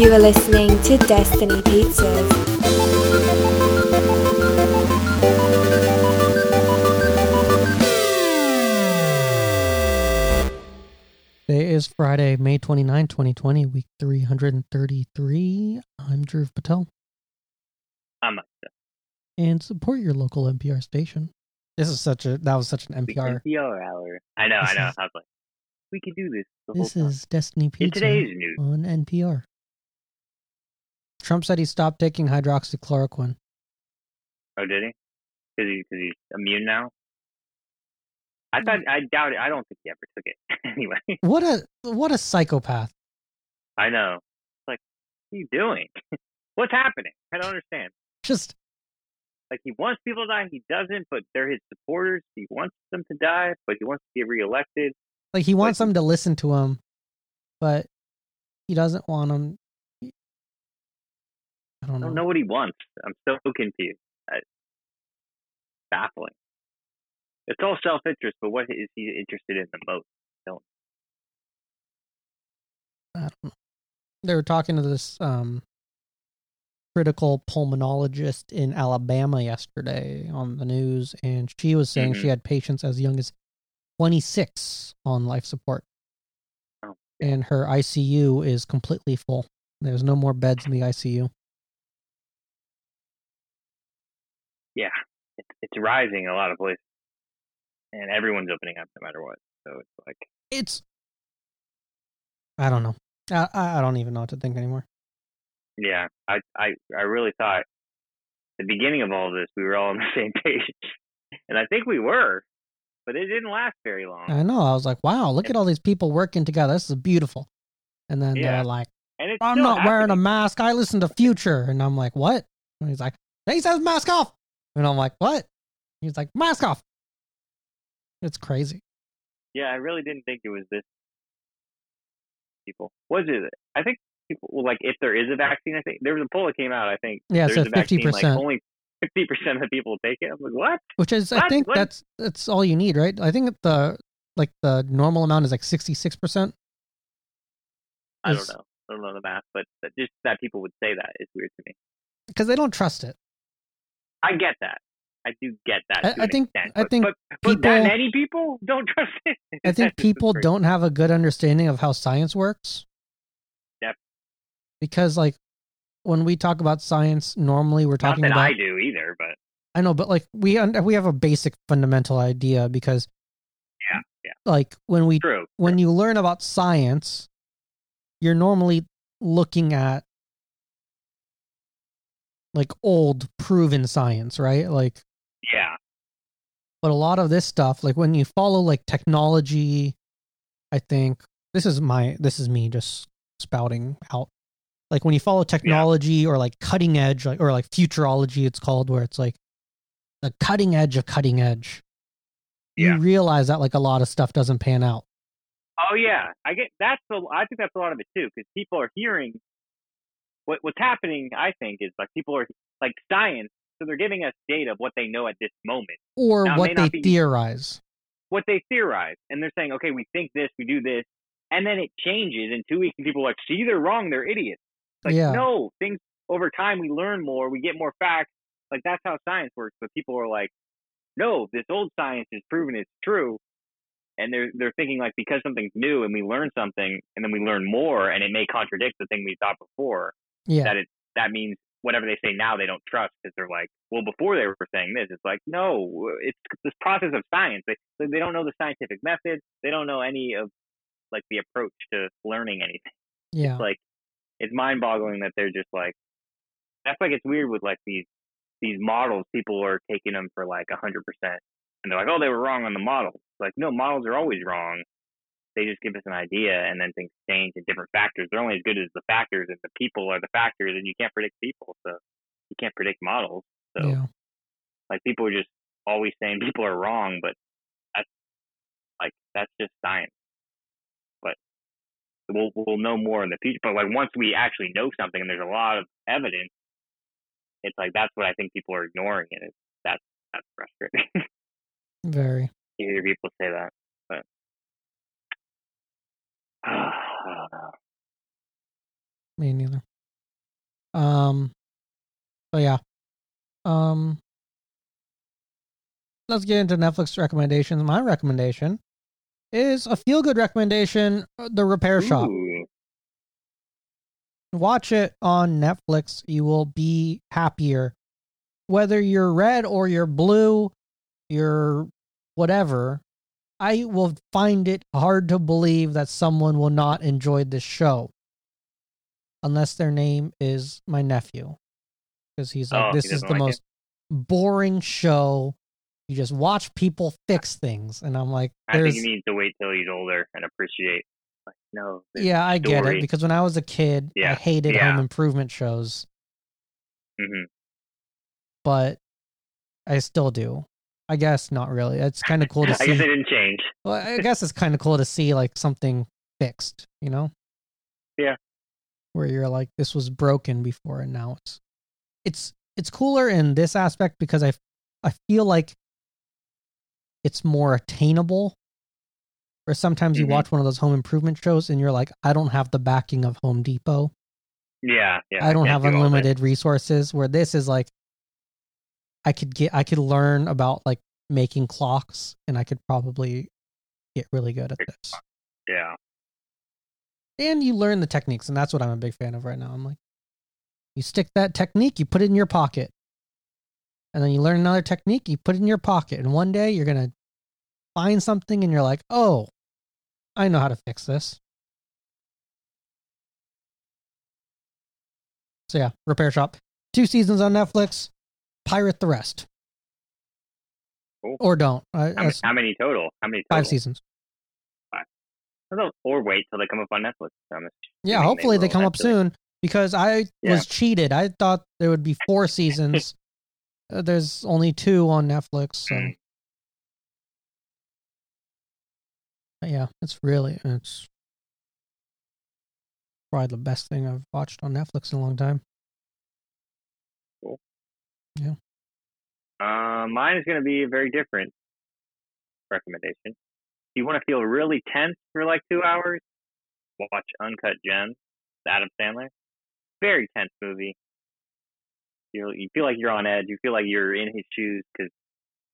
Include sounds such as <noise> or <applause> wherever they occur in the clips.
You are listening to Destiny Pizzas. Today is Friday, May 29, 2020, week 333. I'm Drew Patel. I'm like, And support your local NPR station. This is such a, that was such an the NPR. NPR hour. I know, This I know. is- I was like, we could do this the This whole time. is Destiny In Pizza today's news. on NPR. Trump said he stopped taking hydroxychloroquine. Oh, did he? Because he, cause he's immune now? I mm. thought, I doubt it. I don't think he ever took it. <laughs> anyway, What a what a psychopath. I know. It's like, what are you doing? <laughs> What's happening? I don't understand. Just Like, he wants people to die. He doesn't, but they're his supporters. He wants them to die, but he wants to get reelected. like he wants them to listen to him, but he doesn't want them. I don't I know. don't know what he wants. I'm so confused. I, baffling. It's all self interest, but what is he interested in the most? I don't know. They were talking to this um, critical pulmonologist in Alabama yesterday on the news, and she was saying she Mhm. had patients as young as 26 on life support, Oh, and her ICU is completely full. There's no more beds in the ICU. Yeah, it's, it's rising in a lot of places, and everyone's opening up no matter what. So it's like, It's I don't know. I I don't even know what to think anymore. yeah, I I I really thought the beginning of all of this we were all on the <laughs> same page, and I think we were, but it didn't last very long. I know. I was like, wow, look at all these people working together. This is beautiful. And then Yeah. they're like. I'm not wearing a mask. I listen to Future. And I'm like, what? And he's like, he says mask off. And I'm like, what? He's like, mask off. It's crazy. Yeah, I really didn't think it was this people. Was it? I think people well, like if there is a vaccine. I think there was a poll that came out. I think Yeah, there's said a vaccine, Like 50%. only fifty percent of the people take it. I'm like, what? Which is, I think What? that's that's all you need, right? I think the like the normal amount is like 66%. I don't know. I don't know the math, but just that people would say that is weird to me. Because they don't trust it. I get that. I do get that. I- I think- extent, I but, think but, but that many people don't <laughs> trust it. I think people don't have a good understanding of how science works. Yep. Because like when we talk about science, normally we're Not talking that about I do either, but I know, but like we we have a basic fundamental idea because Yeah, yeah. like when we true. when you learn about science, you're normally looking at like old proven science, right? Like Yeah, but a lot of this stuff like when you follow like technology i think this is my this is me just spouting out like when you follow technology or like cutting edge like or like futurology it's called where it's like the cutting edge of cutting edge Yeah. you realize that like a lot of stuff doesn't pan out Oh yeah, I get that's the. I think that's a lot of it too, because people are hearing what what's happening. I think is like people are like science, so they're giving us data of what they know at this moment, or Now, what they be- theorize what they theorize, and they're saying, okay, we think this, we do this, and then it changes in two weeks, and people are like, see, they're wrong, they're idiots. Like Yeah. no, things over time we learn more, we get more facts. Like that's how science works. But people are like, no, this old science is proven it's true. And they're they're thinking like because something's new and we learn something and then we learn more and it may contradict the thing we thought before yeah. that it that means whatever they say now they don't trust because they're like well before they were saying this it's like no it's this process of science they they don't know the scientific method they don't know any of like the approach to learning anything. Yeah. it's like it's mind boggling that they're just like that's like it's weird with like these these models people are taking them for like a hundred percent and they're like oh they were wrong on the model it's like no models are always wrong they just give us an idea and then things change in different factors. They're only as good as the factors and the people are the factors and you can't predict people so you can't predict models so yeah. like people are just always saying <laughs> people are wrong but that's like that's just science. But we'll we'll know more in the future but like once we actually know something and there's a lot of evidence it's like that's what i think people are ignoring and it's that's that's frustrating. <laughs> Very. To hear people say that but I don't know. Me neither Um, so yeah. Um, let's get into Netflix recommendations. My recommendation is a feel good recommendation, uh, The Repair Shop. Watch it on Netflix. You will be happier. Whether you're red or you're blue, you're whatever, I will find it hard to believe that someone will not enjoy this show. Unless their name is my nephew. Because he's like, Oh, he this is the like it? most boring show. You just watch people fix things. And I'm like, I think he needs to wait till he's older and appreciate. Like, no. Yeah, I get it because when I was a kid, I hated yeah. home improvement shows, Mhm. but I still do. I guess not really. It's kind of cool to see. <laughs> I guess it didn't change. Well, I guess it's kind of cool to see like something fixed, you know? Yeah. Where you're like, this was broken before, and now it's it's it's cooler in this aspect because I I feel like it's more attainable. Or sometimes you Mhm. watch one of those home improvement shows and you're like, I don't have the backing of Home Depot. Yeah, yeah. I don't have do unlimited resources where this is like I could get I could learn about like making clocks and I could probably get really good at this. Yeah. And you learn the techniques and that's what I'm a big fan of right now. I'm like you stick that technique, you put it in your pocket. And then you learn another technique, you put it in your pocket and one day you're going to find something and you're like, "Oh, I know how to fix this." So yeah, Repair Shop. Two seasons on Netflix. Pirate the rest. Cool. Or don't. I, How, many, how many total? How many total? five seasons. Or- Or wait till they come up on Netflix. Yeah, hopefully they will come up soon because I Yeah. was cheated. I thought there would be four <laughs> seasons. Uh, There's only two on Netflix. So Mm. Yeah, it's really it's probably the best thing I've watched on Netflix in a long time. Uh, mine is going to be a very different recommendation. You want to feel really tense for like two hours? Watch Uncut Gems, Adam Sandler. Very tense movie. You you feel like you're on edge. You feel like you're in his shoes because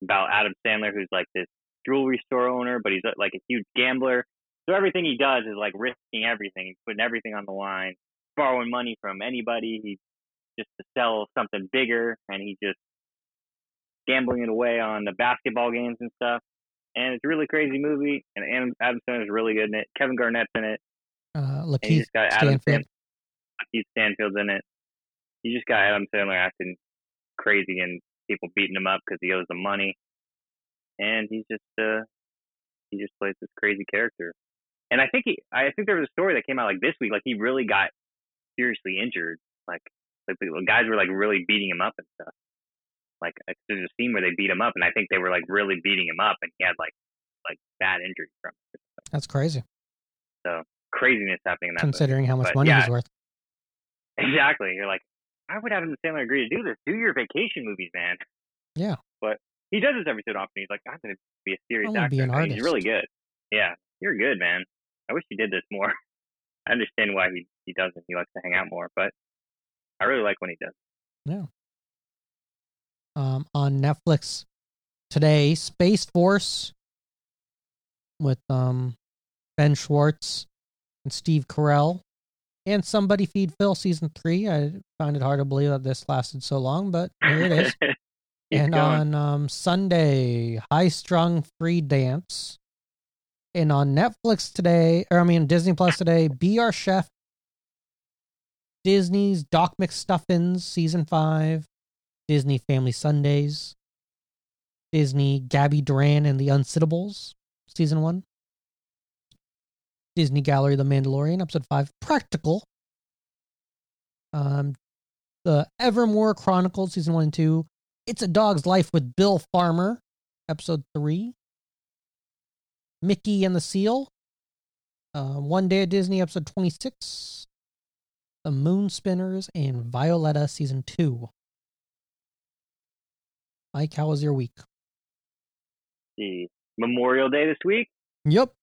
about Adam Sandler, who's like this jewelry store owner, but he's uh, like a huge gambler. So everything he does is like risking everything, he's putting everything on the line, borrowing money from anybody. He just to sell something bigger, and he just gambling it away on the basketball games and stuff. And it's a really crazy movie, and Adam, Adam Sandler's really good in it. Kevin Garnett's in it, Uh, Lakeith got Adam Stanfield. Sandler. Keith Stanfield's in it. You just got Adam Sandler acting crazy and people beating him up because he owes them money, and he's just uh he just plays this crazy character. And I think he, I think there was a story that came out like this week, like he really got seriously injured, like like the guys were like really beating him up and stuff. Like there's a scene where they beat him up, and I think they were like really beating him up, and he had like like bad injuries from it. That's crazy, So craziness happening in that. movie. considering how much But, money yeah. he's worth. <laughs> Exactly. You're like, why would Adam Sandler agree to do this? Do your vacation movies, man. Yeah. But he does this every so often. He's like, I'm going to be a serious actor. be an and He's really good. Yeah, you're good, man. I wish he did this more. <laughs> I understand why he, he doesn't. He likes to hang out more, but I really like when he does. um, on Netflix today. Space Force with um, Ben Schwartz and Steve Carell and Somebody Feed Phil season three. I find it hard to believe that this lasted so long, but here it is. <laughs> And going. on um, Sunday, High Strung Free Dance. And on Netflix today, or I mean Disney Plus today, Be Our Chef. Disney's Doc McStuffins season five. Disney Family Sundays. Disney Gabby Duran and the Unsittables season one. Disney Gallery The Mandalorian episode five. Practical. Um, the Evermoor Chronicles season one and two. It's a Dog's Life with Bill Farmer, episode three. Mickey and the Seal, uh, One Day at Disney, episode 26. The Moon Spinners and Violetta, season two. Mike, how was your week? the Memorial Day this week. Yep.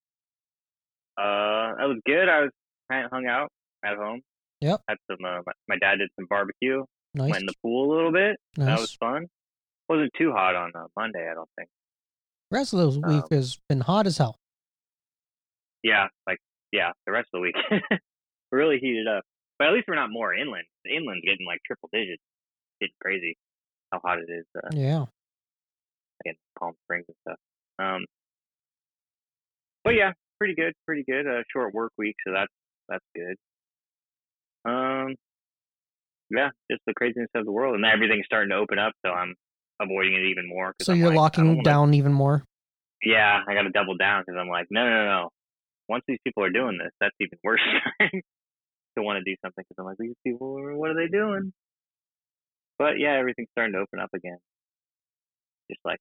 Uh, that was good. I was kind of hung out at home. Yep. Had some. Uh, my, dad did some barbecue. Nice. Went in the pool a little bit. That was fun. Wasn't too hot on uh, Monday, I don't think. The rest of the um, week has been hot as hell. Yeah, like yeah, the rest of the week <laughs> really heated up. But at least we're not more inland. The inland's getting like triple digits. It's crazy how hot it is uh, Yeah. in Palm Springs and stuff. Um, but yeah, pretty good, pretty good. A short work week, so that's that's good. Um, yeah, just the craziness of the world, and everything's starting to open up, so I'm avoiding it even more. So I'm you're like, locking down even more. Yeah, I got to double down because I'm like, no, no, no. Once these people are doing this, that's even worse <laughs> to want to do something because I'm like, these people, what are they doing? But yeah, everything's starting to open up again. Just like,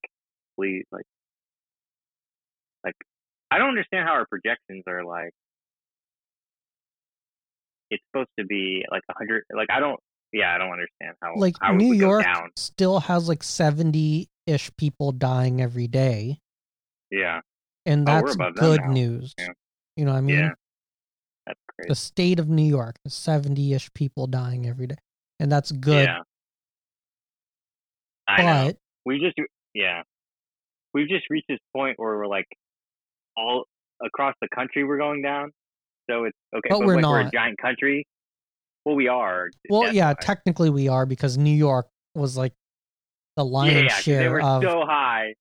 please, like, like, I don't understand how our projections are like. It's supposed to be like a hundred. Like, I don't. Yeah, I don't understand how. Like how New York down. still has like 70 ish people dying every day. Yeah, And Oh, that's them good news. Yeah. You know what I mean? yeah, crazy. The state of New York 70 ish people dying every day. And that's good. Yeah, I know. but we just yeah we've just reached this point where we're like all across the country we're going down so it's okay But we're like we're a giant country well we are well, yeah, technically we are because New York was like the yeah, lion's yeah they share were of. so high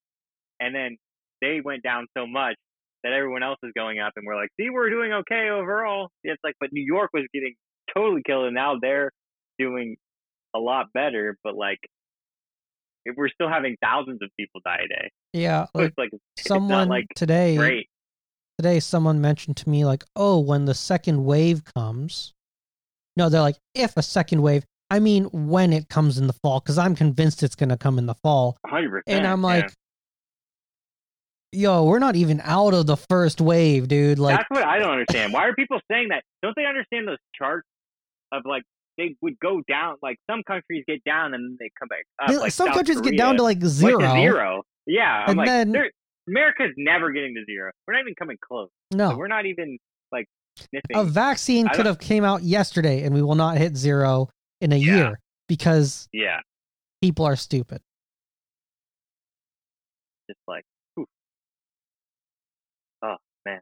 and then they went down so much that everyone else is going up and we're like see we're doing okay overall. It's like but new york was getting totally killed and now they're doing a lot better but like if we're still having thousands of people die a day. Yeah, so like it's like someone like today great. today someone mentioned to me like oh when the second wave comes no they're like if a second wave i mean when it comes in the fall because i'm convinced it's going to come in the fall. 100% and i'm yeah. Like yo we're not even out of the first wave dude like That's what I don't understand. Why are people saying that? Don't they understand those charts of like they would go down? Like some countries get down and then they come back up. they- like some South countries get down to like zero, to zero. Yeah, I'm And like, then- America's never getting to zero. We're not even coming close. So no we're not even like sniffing. a vaccine could have came out yesterday and we will not hit zero in a Yeah. year because yeah, people are stupid just like, whew. oh man,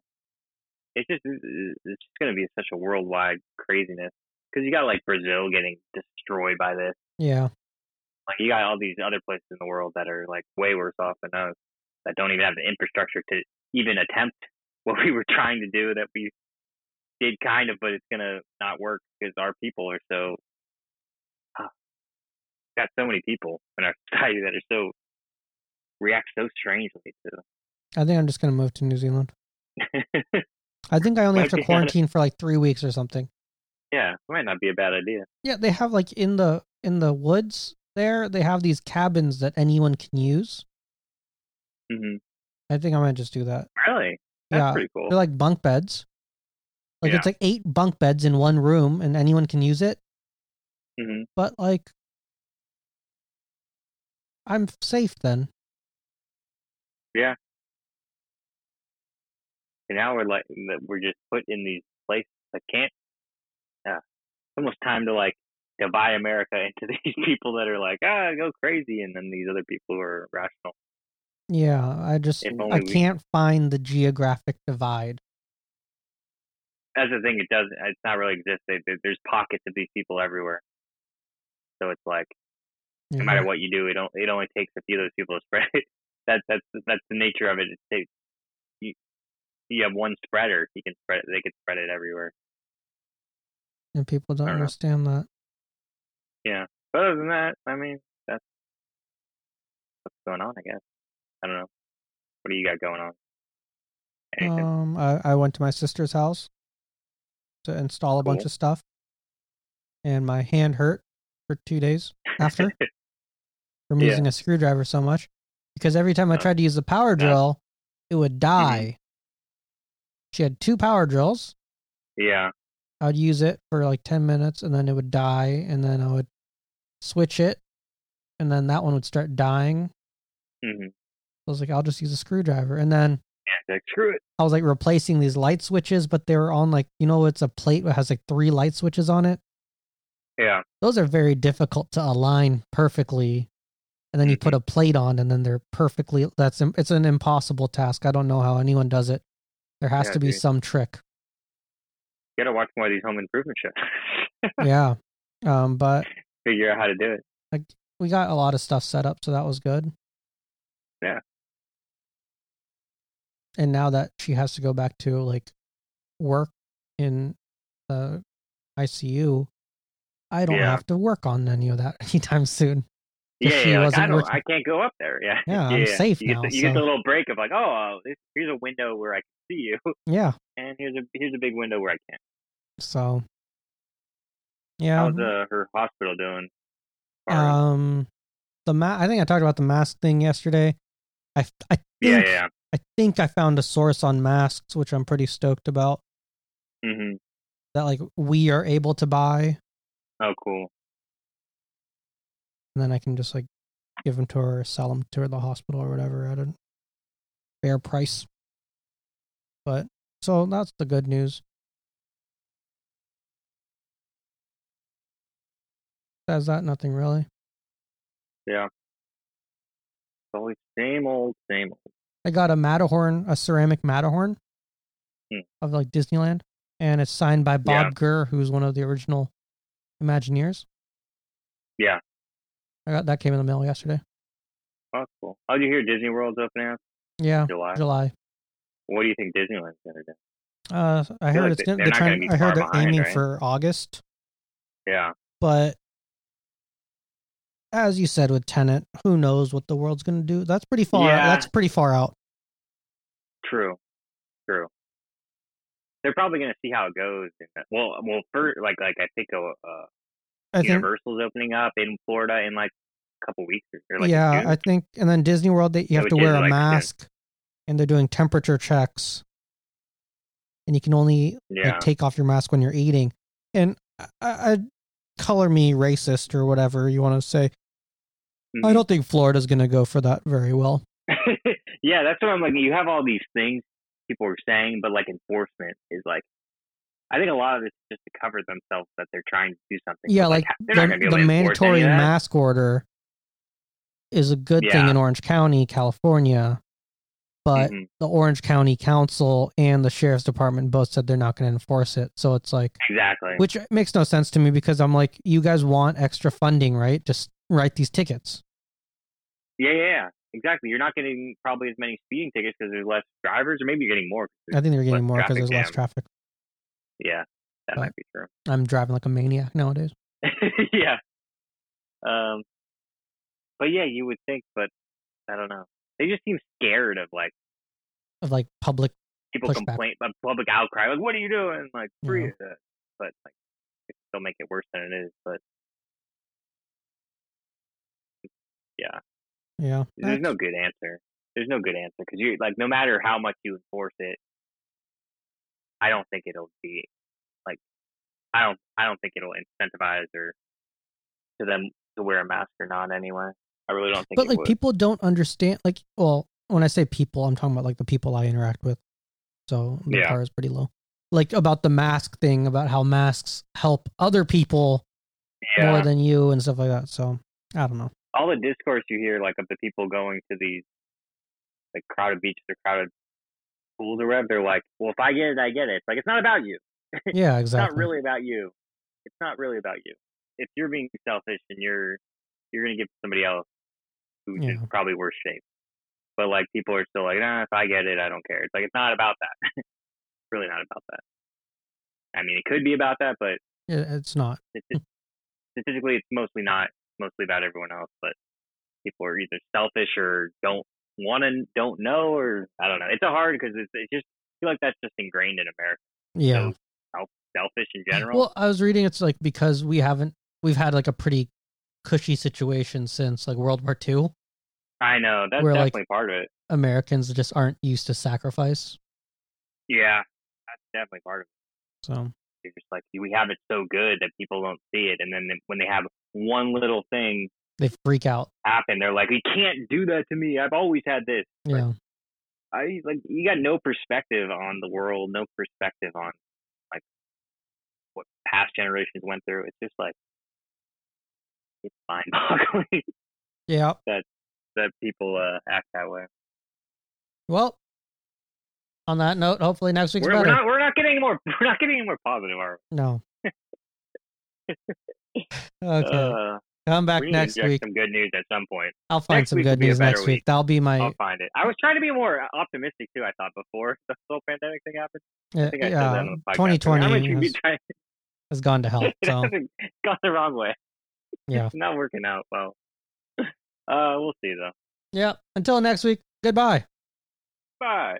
it's just it's just gonna be such a worldwide craziness because you got like Brazil getting destroyed by this. yeah Like you got all these other places in the world that are like way worse off than us that don't even have the infrastructure to even attempt <laughs> what we were trying to do that we did kind of, but it's gonna not work because our people are so ah, got so many people in our <laughs> society that are so react so strangely to. i think i'm just going to move to new zealand to. <laughs> i think i only have to quarantine for like three weeks or something yeah, it might not be a bad idea. Yeah, they have like in the in the woods there, they have these cabins that anyone can use. hmm I think I might just do that. Really, that's yeah, pretty cool. they're like bunk beds. Like Yeah. it's like eight bunk beds in one room, and anyone can use it. hmm But like, I'm safe then. And now we're like we're just put in these places that can't. Yeah, it's almost time to like divide America <laughs> into these people that are like ah go crazy, and then these other people who are rational. Yeah, I just I we- can't find the geographic divide. That's the thing; it doesn't. It's not really exist. They, there- there's pockets of these people everywhere. So it's like no you matter what you do, it don't. It only takes a few of those people to spread <laughs> it. That that's that's the nature of it. It takes. You have one spreader. You can spread it. They can spread it everywhere. And people don't don't know. understand that. Yeah. But other than that, I mean, that's what's going on. I guess. I don't know. What do you got going on? Anything? Um, I, I went to my sister's house to install a bunch of stuff, and my hand hurt for two days after <laughs> from Yeah. using a screwdriver so much because every time I Oh. tried to use the power drill, it would Mm-hmm. die. She had two power drills. yeah. I would use it for like 10 minutes and then it would die, and then I would switch it, and then that one would start dying. Mm-hmm. I was like, I'll just use a screwdriver. And then Yeah. Screw it. I was like replacing these light switches, but they were on like, you know, it's a plate that has like three light switches on it. Yeah. those are very difficult to align perfectly and then you put a plate on and then they're perfectly that's it's an impossible task i don't know how anyone does it there has Yeah, to be dude. some trick You gotta watch more of these home improvement shows. <laughs> yeah um but Figure out how to do it. we got a lot of stuff set up so that was good Yeah. and now that she has to go back to like work in the icu i don't Yeah. have to work on any of that <laughs> anytime soon Yeah, she yeah. Wasn't I don't. working- I can't go up there. Yeah. Yeah, <laughs> I'm safe you get now, The, you get the little break of like, oh, here's a window where I can see you, yeah <laughs> and here's a here's a big window where I can't. so yeah How's uh, her hospital doing? Um, the ma- I think I talked about the mask thing yesterday. I I yeah, think yeah. I think I found a source on masks, which I'm pretty stoked about. hmm That like we are able to buy, Oh, cool. And then I can just like give them to her, or sell them to her the hospital or whatever at a fair price. But so that's the good news. Says that nothing really. Yeah. It's always same old, same old. I got a Matterhorn, a ceramic Matterhorn Hmm. of like Disneyland, and it's signed by Bob Yeah. Gurr, who's one of the original Imagineers. Yeah. I got that came in the mail yesterday. Oh, cool. How'd you hear Disney World's opening up? Yeah, July. July. What do you think Disneyland's gonna do? Uh, I feel heard like it's they're they're trying. I heard they're behind, aiming right? for August, Yeah. but as you said with Tenet, who knows what the world's gonna do? That's pretty far. Yeah. That's pretty far out. True. True. They're probably gonna see how it goes. Well, well, for like, like I think uh, uh, I think. Universal's opening up in Florida in like a couple weeks or, like yeah. I think, and then Disney World, they, you have to wear a like, mask, and they're doing temperature checks, and you can only yeah. like take off your mask when you're eating. And I, I color me racist or whatever you want to say. I Mhm. don't think Florida's going to go for that very well. <laughs> yeah, that's what I'm like. You have all these things people are saying, but like enforcement is like. I think a lot of it's just to cover themselves that they're trying to do something. Yeah, like not the, the able to enforce any mandatory mask order is a good thing in Orange County, California, but Mhm. the Orange County Council and the Sheriff's Department both said they're not going to enforce it. So it's like, Exactly. which makes no sense to me because I'm like, you guys want extra funding, right? Just write these tickets. Yeah, yeah, yeah. Exactly. You're not getting probably as many speeding tickets because there's less drivers, or maybe you're getting more. I think they're getting more because there's less traffic. Yeah, that But- might be true. I'm driving like a maniac nowadays. <laughs> yeah. Um, but yeah, you would think, but I don't know. They just seem scared of like Of like public, people Pushback. complain, of public outcry. Like, what are you doing? Like, free Yeah. it. But like, it still make it worse than it is. But yeah, yeah. there's no good answer. There's no good answer because you like no matter how much you enforce it, I don't think it'll be like I don't I don't think it'll incentivize or to them to wear a mask or not anyway. I really don't think. but like would. people don't understand. Like, well, when I say people, I'm talking about like the people I interact with. So the Yeah. bar is pretty low. Like about the mask thing, about how masks help other people yeah. more than you and stuff like that. So I don't know. all the discourse you hear like of the people going to these like crowded beaches or crowded pools or whatever, they're like, Well if I get it, I get it. It's like it's not about you. <laughs> Yeah, exactly. It's not really about you. It's not really about you. If you're being selfish and you're you're gonna give to somebody else who's Yeah. in probably worse shape. But like people are still like, nah, if I get it, I don't care. It's like it's not about that. <laughs> it's really not about that. I mean, it could be about that, but It- it's not. it's hmm. just, statistically, it's mostly not. It's mostly about everyone else. But people are either selfish or don't want to, don't know, or I don't know. It's a hard because it's, it's just I feel like that's just ingrained in America. Yeah. So self, selfish in general. Well, I was reading it's like because we haven't we've had like a pretty cushy situation since like World War II. I know that's like- definitely part of it. Americans just aren't used to sacrifice. Yeah, that's definitely part of it. So You're just like we have it so good that people don't see it, and then when they have one little thing they freak out. happen, they're like, "You can't do that to me. I've always had this." Yeah. I like you got no perspective on the world, no perspective on like what past generations went through. It's just like it's mind-boggling <laughs> Yeah. that that people uh, act that way. Well, on that note, hopefully next week's We're, we're not we're not getting any more <laughs> we're not getting any more positive, are No. <laughs> Okay. Uh, Come back we next week. some good news at some point. I'll find next some good news next week. week. That'll be my I'll find it. I was trying to be more optimistic too. I thought before the whole pandemic thing happened. uh, I think I said that yeah. on the podcast. 2020 I'm gonna be has, trying. has gone to hell. <laughs> it So hasn't gone the wrong way. yeah. It's <laughs> not working out well. <laughs> Uh, we'll see though. Yeah. Until next week. Goodbye. Bye.